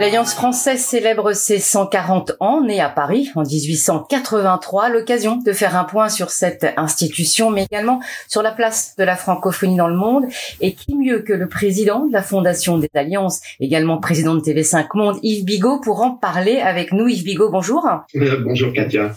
L'Alliance française célèbre ses 140 ans, née à Paris en 1883, l'occasion de faire un point sur cette institution, mais également sur la place de la francophonie dans le monde. Et qui mieux que le président de la Fondation des Alliances, également président de TV5 Monde, Yves Bigot, pour en parler avec nous. Yves Bigot, bonjour. Euh, bonjour Katia.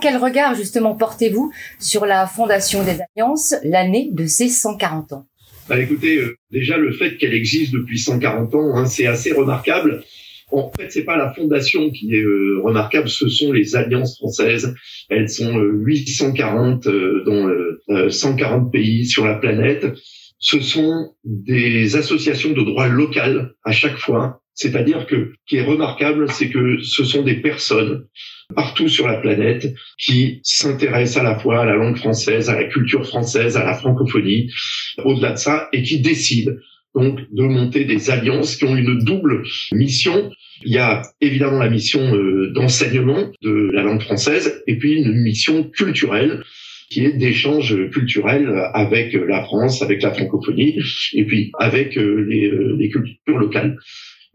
Quel regard justement portez-vous sur la Fondation des Alliances, l'année de ses 140 ans? Bah, écoutez, euh, déjà le fait qu'elle existe depuis 140 ans, hein, c'est assez remarquable. En fait, c'est pas la fondation qui est euh, remarquable, ce sont les alliances françaises. Elles sont 840 euh, dans 140 pays sur la planète. Ce sont des associations de droit local à chaque fois. C'est-à-dire que, ce qui est remarquable, c'est que ce sont des personnes partout sur la planète qui s'intéressent à la fois à la langue française, à la culture française, à la francophonie, au-delà de ça, et qui décident donc de monter des alliances qui ont une double mission. Il y a évidemment la mission euh, d'enseignement de la langue française et puis une mission culturelle qui est d'échange culturel avec la France, avec la francophonie et puis avec euh, les, euh, les cultures locales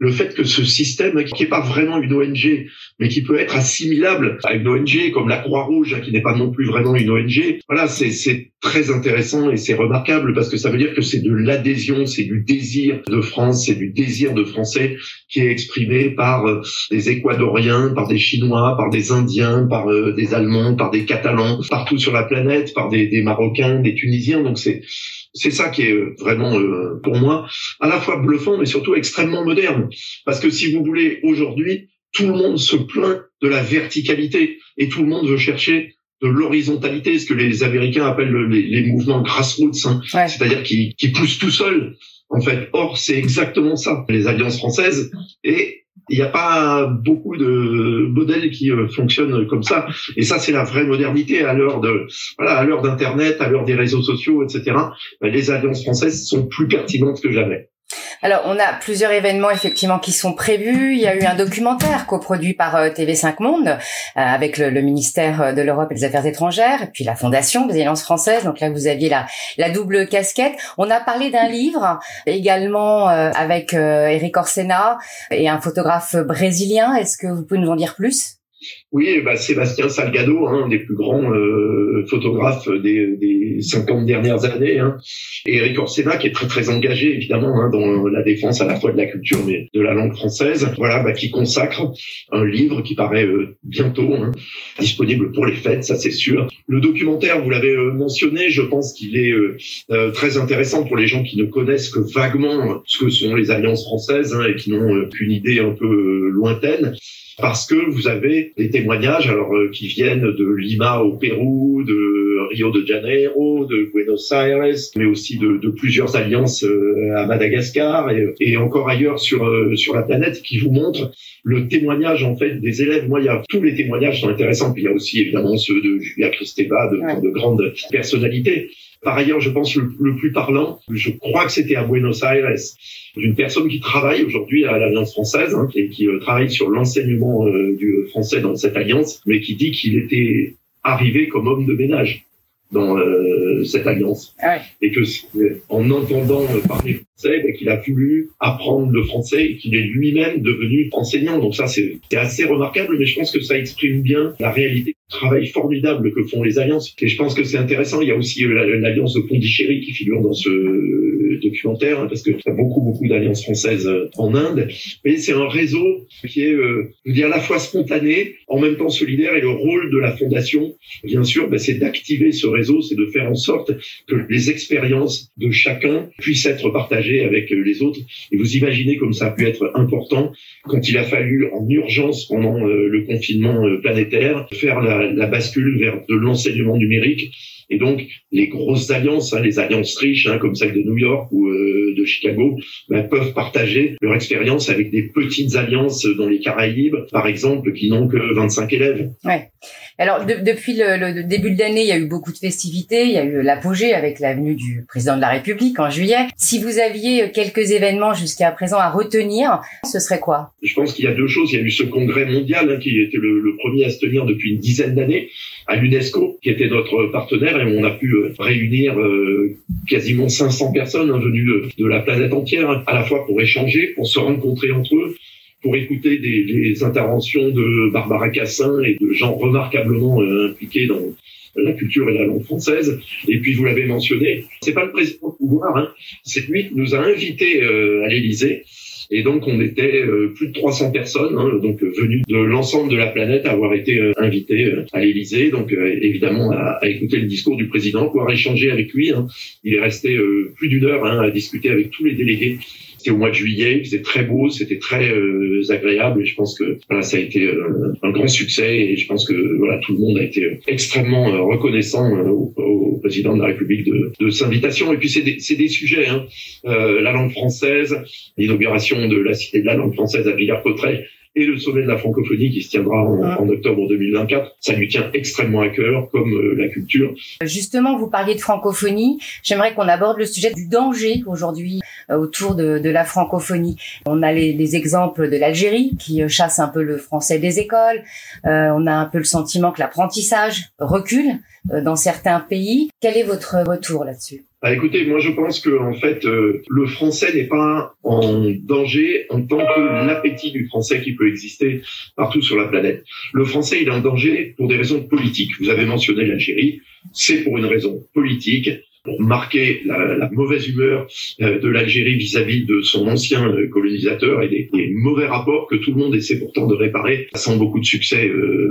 le fait que ce système, qui n'est pas vraiment une ONG, mais qui peut être assimilable à une ONG comme la Croix-Rouge, qui n'est pas non plus vraiment une ONG, voilà, c'est très intéressant et c'est remarquable parce que ça veut dire que c'est de l'adhésion, c'est du désir de France, c'est du désir de Français qui est exprimé par euh, des Équadoriens, par des Chinois, par des Indiens, par euh, des Allemands, par des Catalans, partout sur la planète, par des, des Marocains, des Tunisiens. Donc c'est c'est ça qui est euh, vraiment, euh, pour moi, à la fois bluffant, mais surtout extrêmement moderne. Parce que si vous voulez, aujourd'hui, tout le monde se plaint de la verticalité et tout le monde veut chercher de l'horizontalité, ce que les Américains appellent les, mouvements grassroots, hein. c'est-à-dire qui, qui poussent tout seuls. En fait, or c'est exactement ça. Les alliances françaises et il n'y a pas beaucoup de modèles qui euh, fonctionnent comme ça. Et ça, c'est la vraie modernité à l'heure de, voilà, à l'heure d'Internet, à l'heure des réseaux sociaux, etc. Ben, les alliances françaises sont plus pertinentes que jamais. Alors, on a plusieurs événements effectivement qui sont prévus. Il y a eu un documentaire coproduit par euh, TV5 Monde euh, avec le, ministère euh, de l'Europe et des Affaires étrangères, et puis la Fondation des Alliances françaises. Donc là, vous aviez la, la double casquette. On a parlé d'un livre également avec Eric Orsena et un photographe brésilien. Est-ce que vous pouvez nous en dire plus? Oui, bah Sébastien Salgado, hein, un des plus grands euh, photographes des, des 50 dernières années, hein. et Eric Orsena qui est très très engagé évidemment hein, dans la défense à la fois de la culture mais de la langue française. Voilà, bah, qui consacre un livre qui paraît euh, bientôt hein, disponible pour les fêtes, ça c'est sûr. Le documentaire, vous l'avez euh, mentionné, je pense qu'il est très intéressant pour les gens qui ne connaissent que vaguement ce que sont les alliances françaises et qui n'ont qu'une idée un peu lointaine parce que vous avez des témoignages alors euh, qui viennent de Lima au Pérou, de Rio de Janeiro, de Buenos Aires, mais aussi de, de plusieurs alliances euh, à Madagascar et, et, encore ailleurs sur euh, sur la planète qui vous montrent le témoignage en fait des élèves. Moi, il y a tous les témoignages sont intéressants, puis il y a aussi évidemment ceux de Julia Kristeva, de, de grandes personnalités. Par ailleurs, je pense le, le plus parlant, je crois que c'était à Buenos Aires, d'une personne qui travaille aujourd'hui à l'Alliance française hein, et qui euh, travaille sur l'enseignement euh, du français dans cette alliance, mais qui dit qu'il était arrivé comme homme de ménage dans euh, cette alliance ah et que en entendant parler français, ben, qu'il a voulu apprendre le français et qu'il est lui-même devenu enseignant. Donc ça, c'est assez remarquable, mais je pense que ça exprime bien la réalité du travail formidable que font les alliances. Et je pense que c'est intéressant. Il y a aussi l'alliance de Pondichéry qui figure dans ce documentaire, hein, parce que y a beaucoup, beaucoup d'alliances françaises euh, en Inde. Mais c'est un réseau qui est, euh, je veux dire, à la fois spontané, en même temps solidaire, et le rôle de la fondation, bien sûr, ben, c'est d'activer ce réseau, c'est de faire en sorte que les expériences de chacun puissent être partagées avec euh, les autres. Et vous imaginez comme ça a pu être important quand il a fallu en urgence pendant le confinement planétaire faire la bascule vers de l'enseignement numérique et donc, les grosses alliances, hein, les alliances riches, hein, comme celle de New York ou euh, de Chicago, bah, peuvent partager leur expérience avec des petites alliances dans les Caraïbes, par exemple, qui n'ont que 25 élèves. Ouais. Alors, depuis le, début de l'année, il y a eu beaucoup de festivités. Il y a eu l'apogée avec la venue du président de la République en juillet. Si vous aviez quelques événements jusqu'à présent à retenir, ce serait quoi? Je pense qu'il y a deux choses. Il y a eu ce congrès mondial hein, qui était le, le premier à se tenir depuis une dizaine d'années à l'UNESCO, qui était notre partenaire, on a pu euh, réunir euh, quasiment 500 personnes hein, venues de, la planète entière, à la fois pour échanger, pour se rencontrer entre eux, pour écouter des, interventions de Barbara Cassin et de gens remarquablement impliqués dans la culture et la langue française. Et puis vous l'avez mentionné, c'est pas le président de pouvoir, hein, c'est lui qui nous a invités à l'Élysée et donc, on était euh, plus de 300 personnes, hein, donc euh, venues de l'ensemble de la planète, à avoir été euh, invitées à l'Élysée. Donc, évidemment, à, écouter le discours du président, pouvoir échanger avec lui. Hein. Il est resté plus d'une heure hein, à discuter avec tous les délégués c'était au mois de juillet, il faisait très beau, c'était très euh, agréable et je pense que voilà, ça a été euh, un grand succès et je pense que voilà tout le monde a été extrêmement euh, reconnaissant au, au, président de la République de, de cette invitation. Et puis c'est des, des, sujets, hein, la langue française, l'inauguration de la cité de la langue française à Villers-Cotterêts et le sommet de la francophonie qui se tiendra en, ah. octobre 2024. Ça lui tient extrêmement à cœur, comme euh, la culture. Justement, vous parliez de francophonie. J'aimerais qu'on aborde le sujet du danger aujourd'hui euh, autour de, de, la francophonie. On a les, les exemples de l'Algérie qui euh, chasse un peu le français des écoles. on a un peu le sentiment que l'apprentissage recule dans certains pays. Quel est votre retour là-dessus? Bah, écoutez, moi je pense que en fait euh, le français n'est pas en danger en tant que l'appétit du français qui peut exister partout sur la planète. Le français il est en danger pour des raisons politiques. Vous avez mentionné l'Algérie, c'est pour une raison politique pour marquer la, mauvaise humeur euh, de l'Algérie vis-à-vis de son ancien euh, colonisateur et des, mauvais rapports que tout le monde essaie pourtant de réparer sans beaucoup de succès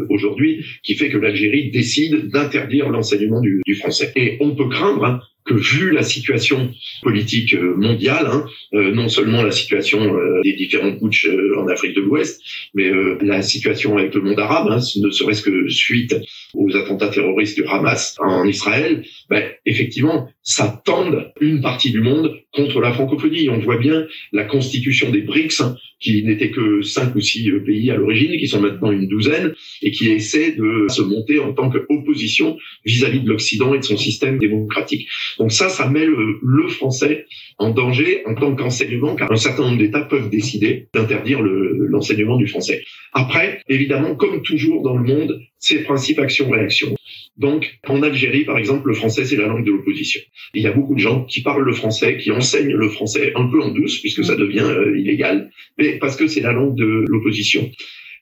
aujourd'hui, qui fait que l'Algérie décide d'interdire l'enseignement du, du, français. Et on peut craindre hein, que vu la situation politique euh, mondiale, hein, euh, non seulement la situation euh, des différents putsch en Afrique de l'Ouest, mais la situation avec le monde arabe, hein, ne serait-ce que suite aux attentats terroristes du Hamas en Israël, ben, effectivement, ça tende une partie du monde contre la francophonie. On voit bien la constitution des BRICS, hein, qui n'étaient que cinq ou six pays à l'origine, qui sont maintenant une douzaine, et qui essaient de se monter en tant qu'opposition vis-à-vis de l'Occident et de son système démocratique. Donc ça, ça met le, français en danger en tant qu'enseignement, car un certain nombre d'États peuvent décider d'interdire l'enseignement du français. Après, évidemment, comme toujours dans le monde, c'est principe action-réaction. Donc, en Algérie, par exemple, le français, c'est la langue de l'opposition. Il y a beaucoup de gens qui parlent le français, qui enseignent le français un peu en douce, puisque ça devient euh, illégal, mais parce que c'est la langue de l'opposition.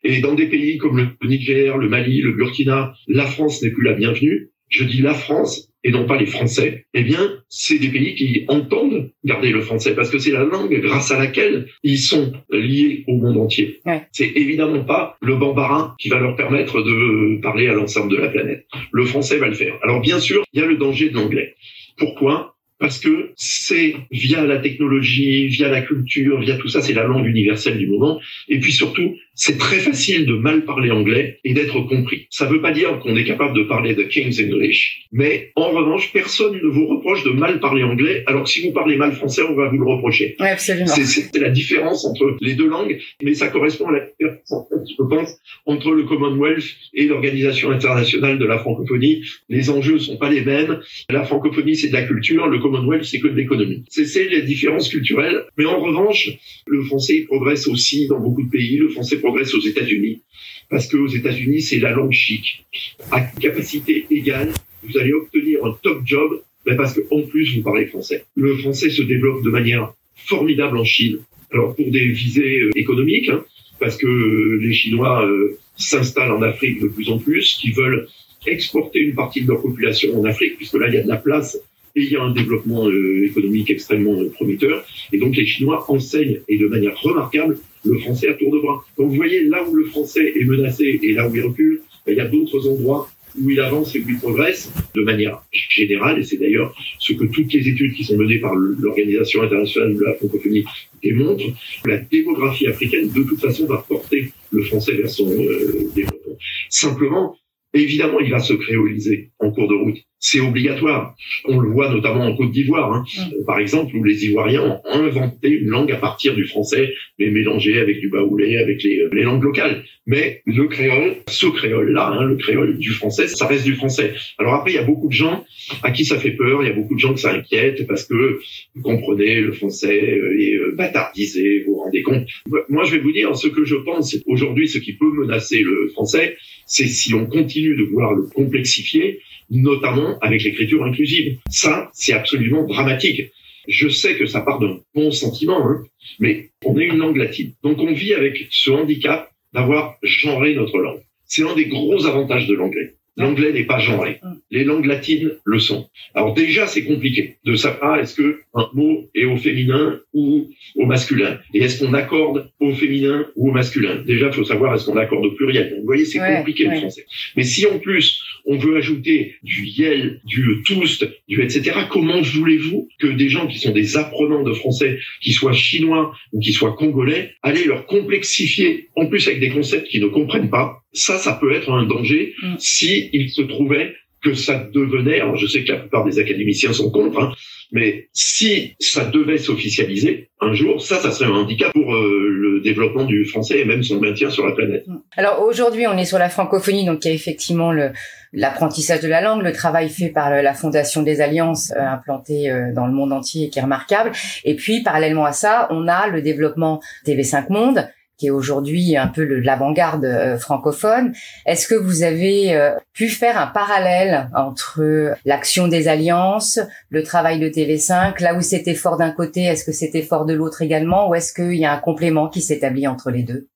Et dans des pays comme le Niger, le Mali, le Burkina, la France n'est plus la bienvenue. Je dis la France et non pas les Français, eh bien, c'est des pays qui entendent garder le français parce que c'est la langue grâce à laquelle ils sont liés au monde entier. C'est évidemment pas le bambara qui va leur permettre de parler à l'ensemble de la planète. Le français va le faire. Alors bien sûr, il y a le danger de l'anglais. Pourquoi? Parce que c'est via la technologie, via la culture, via tout ça, c'est la langue universelle du moment. Et puis surtout, c'est très facile de mal parler anglais et d'être compris. Ça ne veut pas dire qu'on est capable de parler de King's English, mais en revanche, personne ne vous reproche de mal parler anglais, alors que si vous parlez mal français, on va vous le reprocher. Ouais, absolument. C'est la différence entre les deux langues, mais ça correspond à la différence, je pense, entre le Commonwealth et l'Organisation internationale de la francophonie. Les enjeux sont pas les mêmes. La francophonie, c'est de la culture, le Commonwealth, c'est que de l'économie. C'est les différences culturelles, mais en revanche, le français progresse aussi dans beaucoup de pays. Le français progresse aux États-Unis, parce qu'aux États-Unis, c'est la langue chic. À capacité égale, vous allez obtenir un top job, mais parce qu'en plus, vous parlez français. Le français se développe de manière formidable en Chine. Alors, pour des visées euh, économiques, hein, parce que les Chinois euh, s'installent en Afrique de plus en plus, qui veulent exporter une partie de leur population en Afrique, puisque là, il y a de la place et il y a un développement euh, économique extrêmement prometteur. Et donc, les Chinois enseignent, et de manière remarquable, le français à tour de bras. Donc vous voyez, là où le français est menacé et là où il recule, ben, il y a d'autres endroits où il avance et où il progresse de manière générale, et c'est d'ailleurs ce que toutes les études qui sont menées par l'Organisation internationale de la francophonie démontrent, la démographie africaine, de toute façon, va porter le français vers son euh, développement. Simplement, évidemment, il va se créoliser en cours de route c'est obligatoire. On le voit notamment en Côte d'Ivoire, hein. mm. par exemple, où les Ivoiriens ont inventé une langue à partir du français, mais mélangée avec du baoulé, avec les, les langues locales. Mais le créole, ce créole-là, hein, le créole du français, ça reste du français. Alors après, il y a beaucoup de gens à qui ça fait peur, il y a beaucoup de gens que ça inquiète parce que vous comprenez, le français est euh, bâtardisé, vous vous rendez compte. Moi, je vais vous dire ce que je pense. Aujourd'hui, ce qui peut menacer le français, c'est si on continue de vouloir le complexifier, notamment avec l'écriture inclusive. Ça, c'est absolument dramatique. je sais que ça part d'un bon sentiment, hein, mais on est une langue latine. Donc on vit avec ce handicap d'avoir genré notre langue. C'est un des gros avantages de l'anglais. L'anglais n'est pas genré. Mm. Les langues latines le sont. Alors déjà, c'est compliqué de savoir est-ce que un mot est au féminin ou au masculin. Et est-ce qu'on accorde au féminin ou au masculin? Déjà, il faut savoir est-ce qu'on accorde au pluriel. vous voyez, c'est compliqué le français. Mais si en plus, on veut ajouter du yel, du toust, du etc., comment voulez-vous que des gens qui sont des apprenants de français, qui soient chinois ou qui soient congolais, allez leur complexifier, en plus avec des concepts qu'ils ne comprennent pas ça, ça peut être un danger mm. si il se trouvait que ça devenait, alors je sais que la plupart des académiciens sont contre, hein, mais si ça devait s'officialiser un jour, ça, ça serait un handicap pour euh, le développement du français et même son maintien sur la planète. Mm. Alors aujourd'hui, on est sur la francophonie, donc il y a effectivement le l'apprentissage de la langue, le travail fait par la Fondation des Alliances euh, implantée euh, dans le monde entier qui est remarquable. Et puis parallèlement à ça, on a le développement TV5 Monde qui est aujourd'hui un peu l'avant-garde euh, francophone. Est-ce que vous avez euh, pu faire un parallèle entre l'action des alliances, le travail de TV5, là où c'était fort d'un côté, est-ce que c'était fort de l'autre également, ou est-ce qu'il y a un complément qui s'établit entre les deux?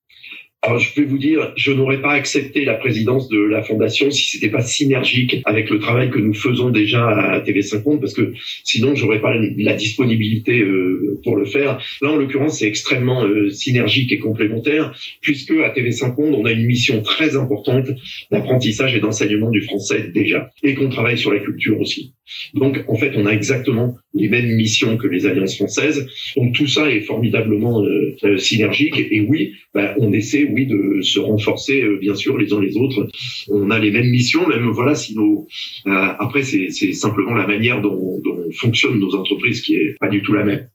Alors, je peux vous dire, je n'aurais pas accepté la présidence de la fondation si c'était pas synergique avec le travail que nous faisons déjà à TV5 Monde, parce que sinon, j'aurais pas la, disponibilité euh, pour le faire. Là, en l'occurrence, c'est extrêmement euh, synergique et complémentaire, puisque à TV5 Monde, on a une mission très importante d'apprentissage et d'enseignement du français déjà, et qu'on travaille sur la culture aussi. Donc, en fait, on a exactement les mêmes missions que les alliances françaises. Donc, tout ça est formidablement euh, synergique. Et oui, bah, on essaie oui, de se renforcer, euh, bien sûr, les uns les autres. On a les mêmes missions, même voilà, si nos, euh, après, c'est simplement la manière dont, dont fonctionnent nos entreprises qui est pas du tout la même.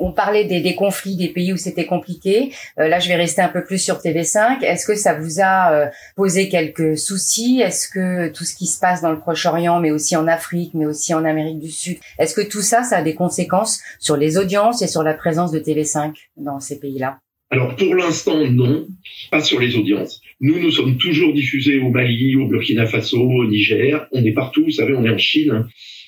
On parlait des, des, conflits des pays où c'était compliqué. Euh, là, je vais rester un peu plus sur TV5. Est-ce que ça vous a euh, posé quelques soucis? Est-ce que tout ce qui se passe dans le Proche-Orient, mais aussi en Afrique, mais aussi en Amérique du Sud, est-ce que tout ça, ça a des conséquences sur les audiences et sur la présence de TV5 dans ces pays-là? Alors pour l'instant, non, pas sur les audiences. Nous, nous sommes toujours diffusés au Mali, au Burkina Faso, au Niger. On est partout, vous savez, on est en Chine.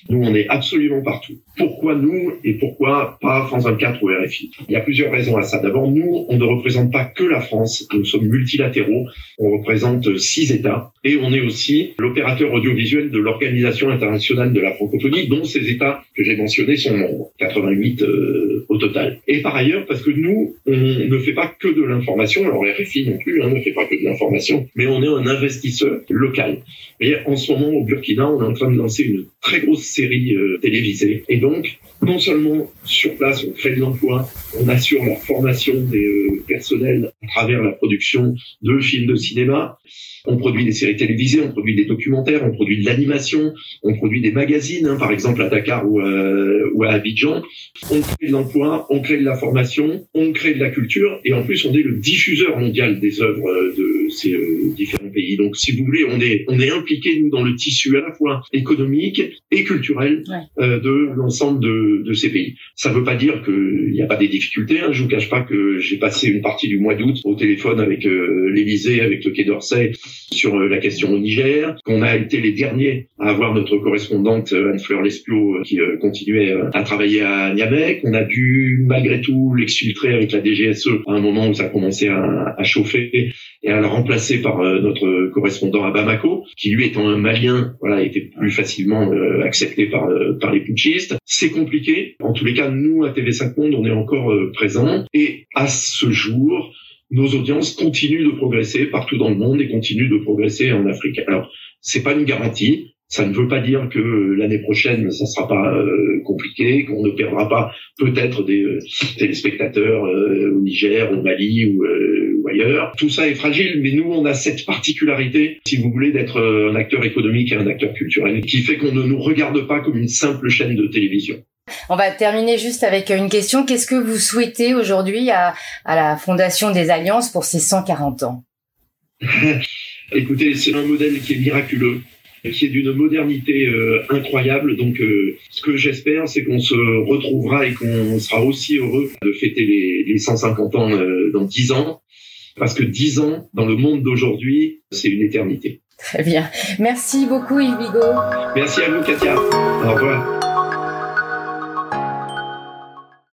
Nous, on est absolument partout. Pourquoi nous et pourquoi pas France 24 ou RFI Il y a plusieurs raisons à ça. D'abord, nous, on ne représente pas que la France. Nous sommes multilatéraux. On représente six États. Et on est aussi l'opérateur audiovisuel de l'Organisation internationale de la francophonie, dont ces États que j'ai mentionnés sont membres. 88 euh, au total. Et par ailleurs, parce que nous, on ne fait pas que de l'information. Alors RFI non plus hein, ne fait pas que de l'information. Mais on est un investisseur local. Et en ce moment, au Burkina, on est en train de lancer une très grosse série euh, télévisée. Et donc, non seulement sur place, on crée de l'emploi, on assure la formation des euh, personnels à travers la production de films de cinéma, on produit des séries télévisées, on produit des documentaires, on produit de l'animation, on produit des magazines, hein, par exemple à Dakar ou, euh, ou à Abidjan. On crée de l'emploi, on crée de la formation, on crée de la culture, et en plus on est le diffuseur mondial des œuvres de ces différents pays. Donc, si vous voulez, on est on est impliqué nous dans le tissu à la fois économique et culturel euh, de l'ensemble de, de, ces pays. Ça ne veut pas dire qu'il n'y a pas des difficultés. Hein. Je vous cache pas que j'ai passé une partie du mois d'août au téléphone avec euh, l'Élysée, avec le Quai d'Orsay sur euh, la question au Niger, qu'on a été les derniers à avoir notre correspondante euh, Anne-Fleur Lesplot qui continuait à travailler à Niamey, qu'on a dû malgré tout l'exfiltrer avec la DGSE à un moment où ça commençait à, à chauffer et à le remplacer par notre correspondant à Bamako, qui lui étant un Malien, voilà, était plus facilement accepté par par les putschistes. C'est compliqué. En tous les cas, nous à TV5 Monde, on est encore présents et à ce jour, nos audiences continuent de progresser partout dans le monde et continuent de progresser en Afrique. Alors, c'est pas une garantie. Ça ne veut pas dire que l'année prochaine, ça sera pas euh, compliqué, qu'on ne perdra pas peut-être des euh, téléspectateurs euh, au Niger, au Mali ou, ailleurs. Tout ça est fragile, mais nous, on a cette particularité, si vous voulez, d'être un acteur économique et un acteur culturel, qui fait qu'on ne nous regarde pas comme une simple chaîne de télévision. On va terminer juste avec une question. Qu'est-ce que vous souhaitez aujourd'hui à, la Fondation des Alliances pour ses 140 ans? Écoutez, c'est un modèle qui est miraculeux qui est d'une modernité euh, incroyable. Donc, euh, ce que j'espère, c'est qu'on se retrouvera et qu'on sera aussi heureux de fêter les, 150 ans euh, dans 10 ans, parce que 10 ans, dans le monde d'aujourd'hui, c'est une éternité. Très bien. Merci beaucoup, Yves Bigot. Merci à vous, Katia. Au revoir.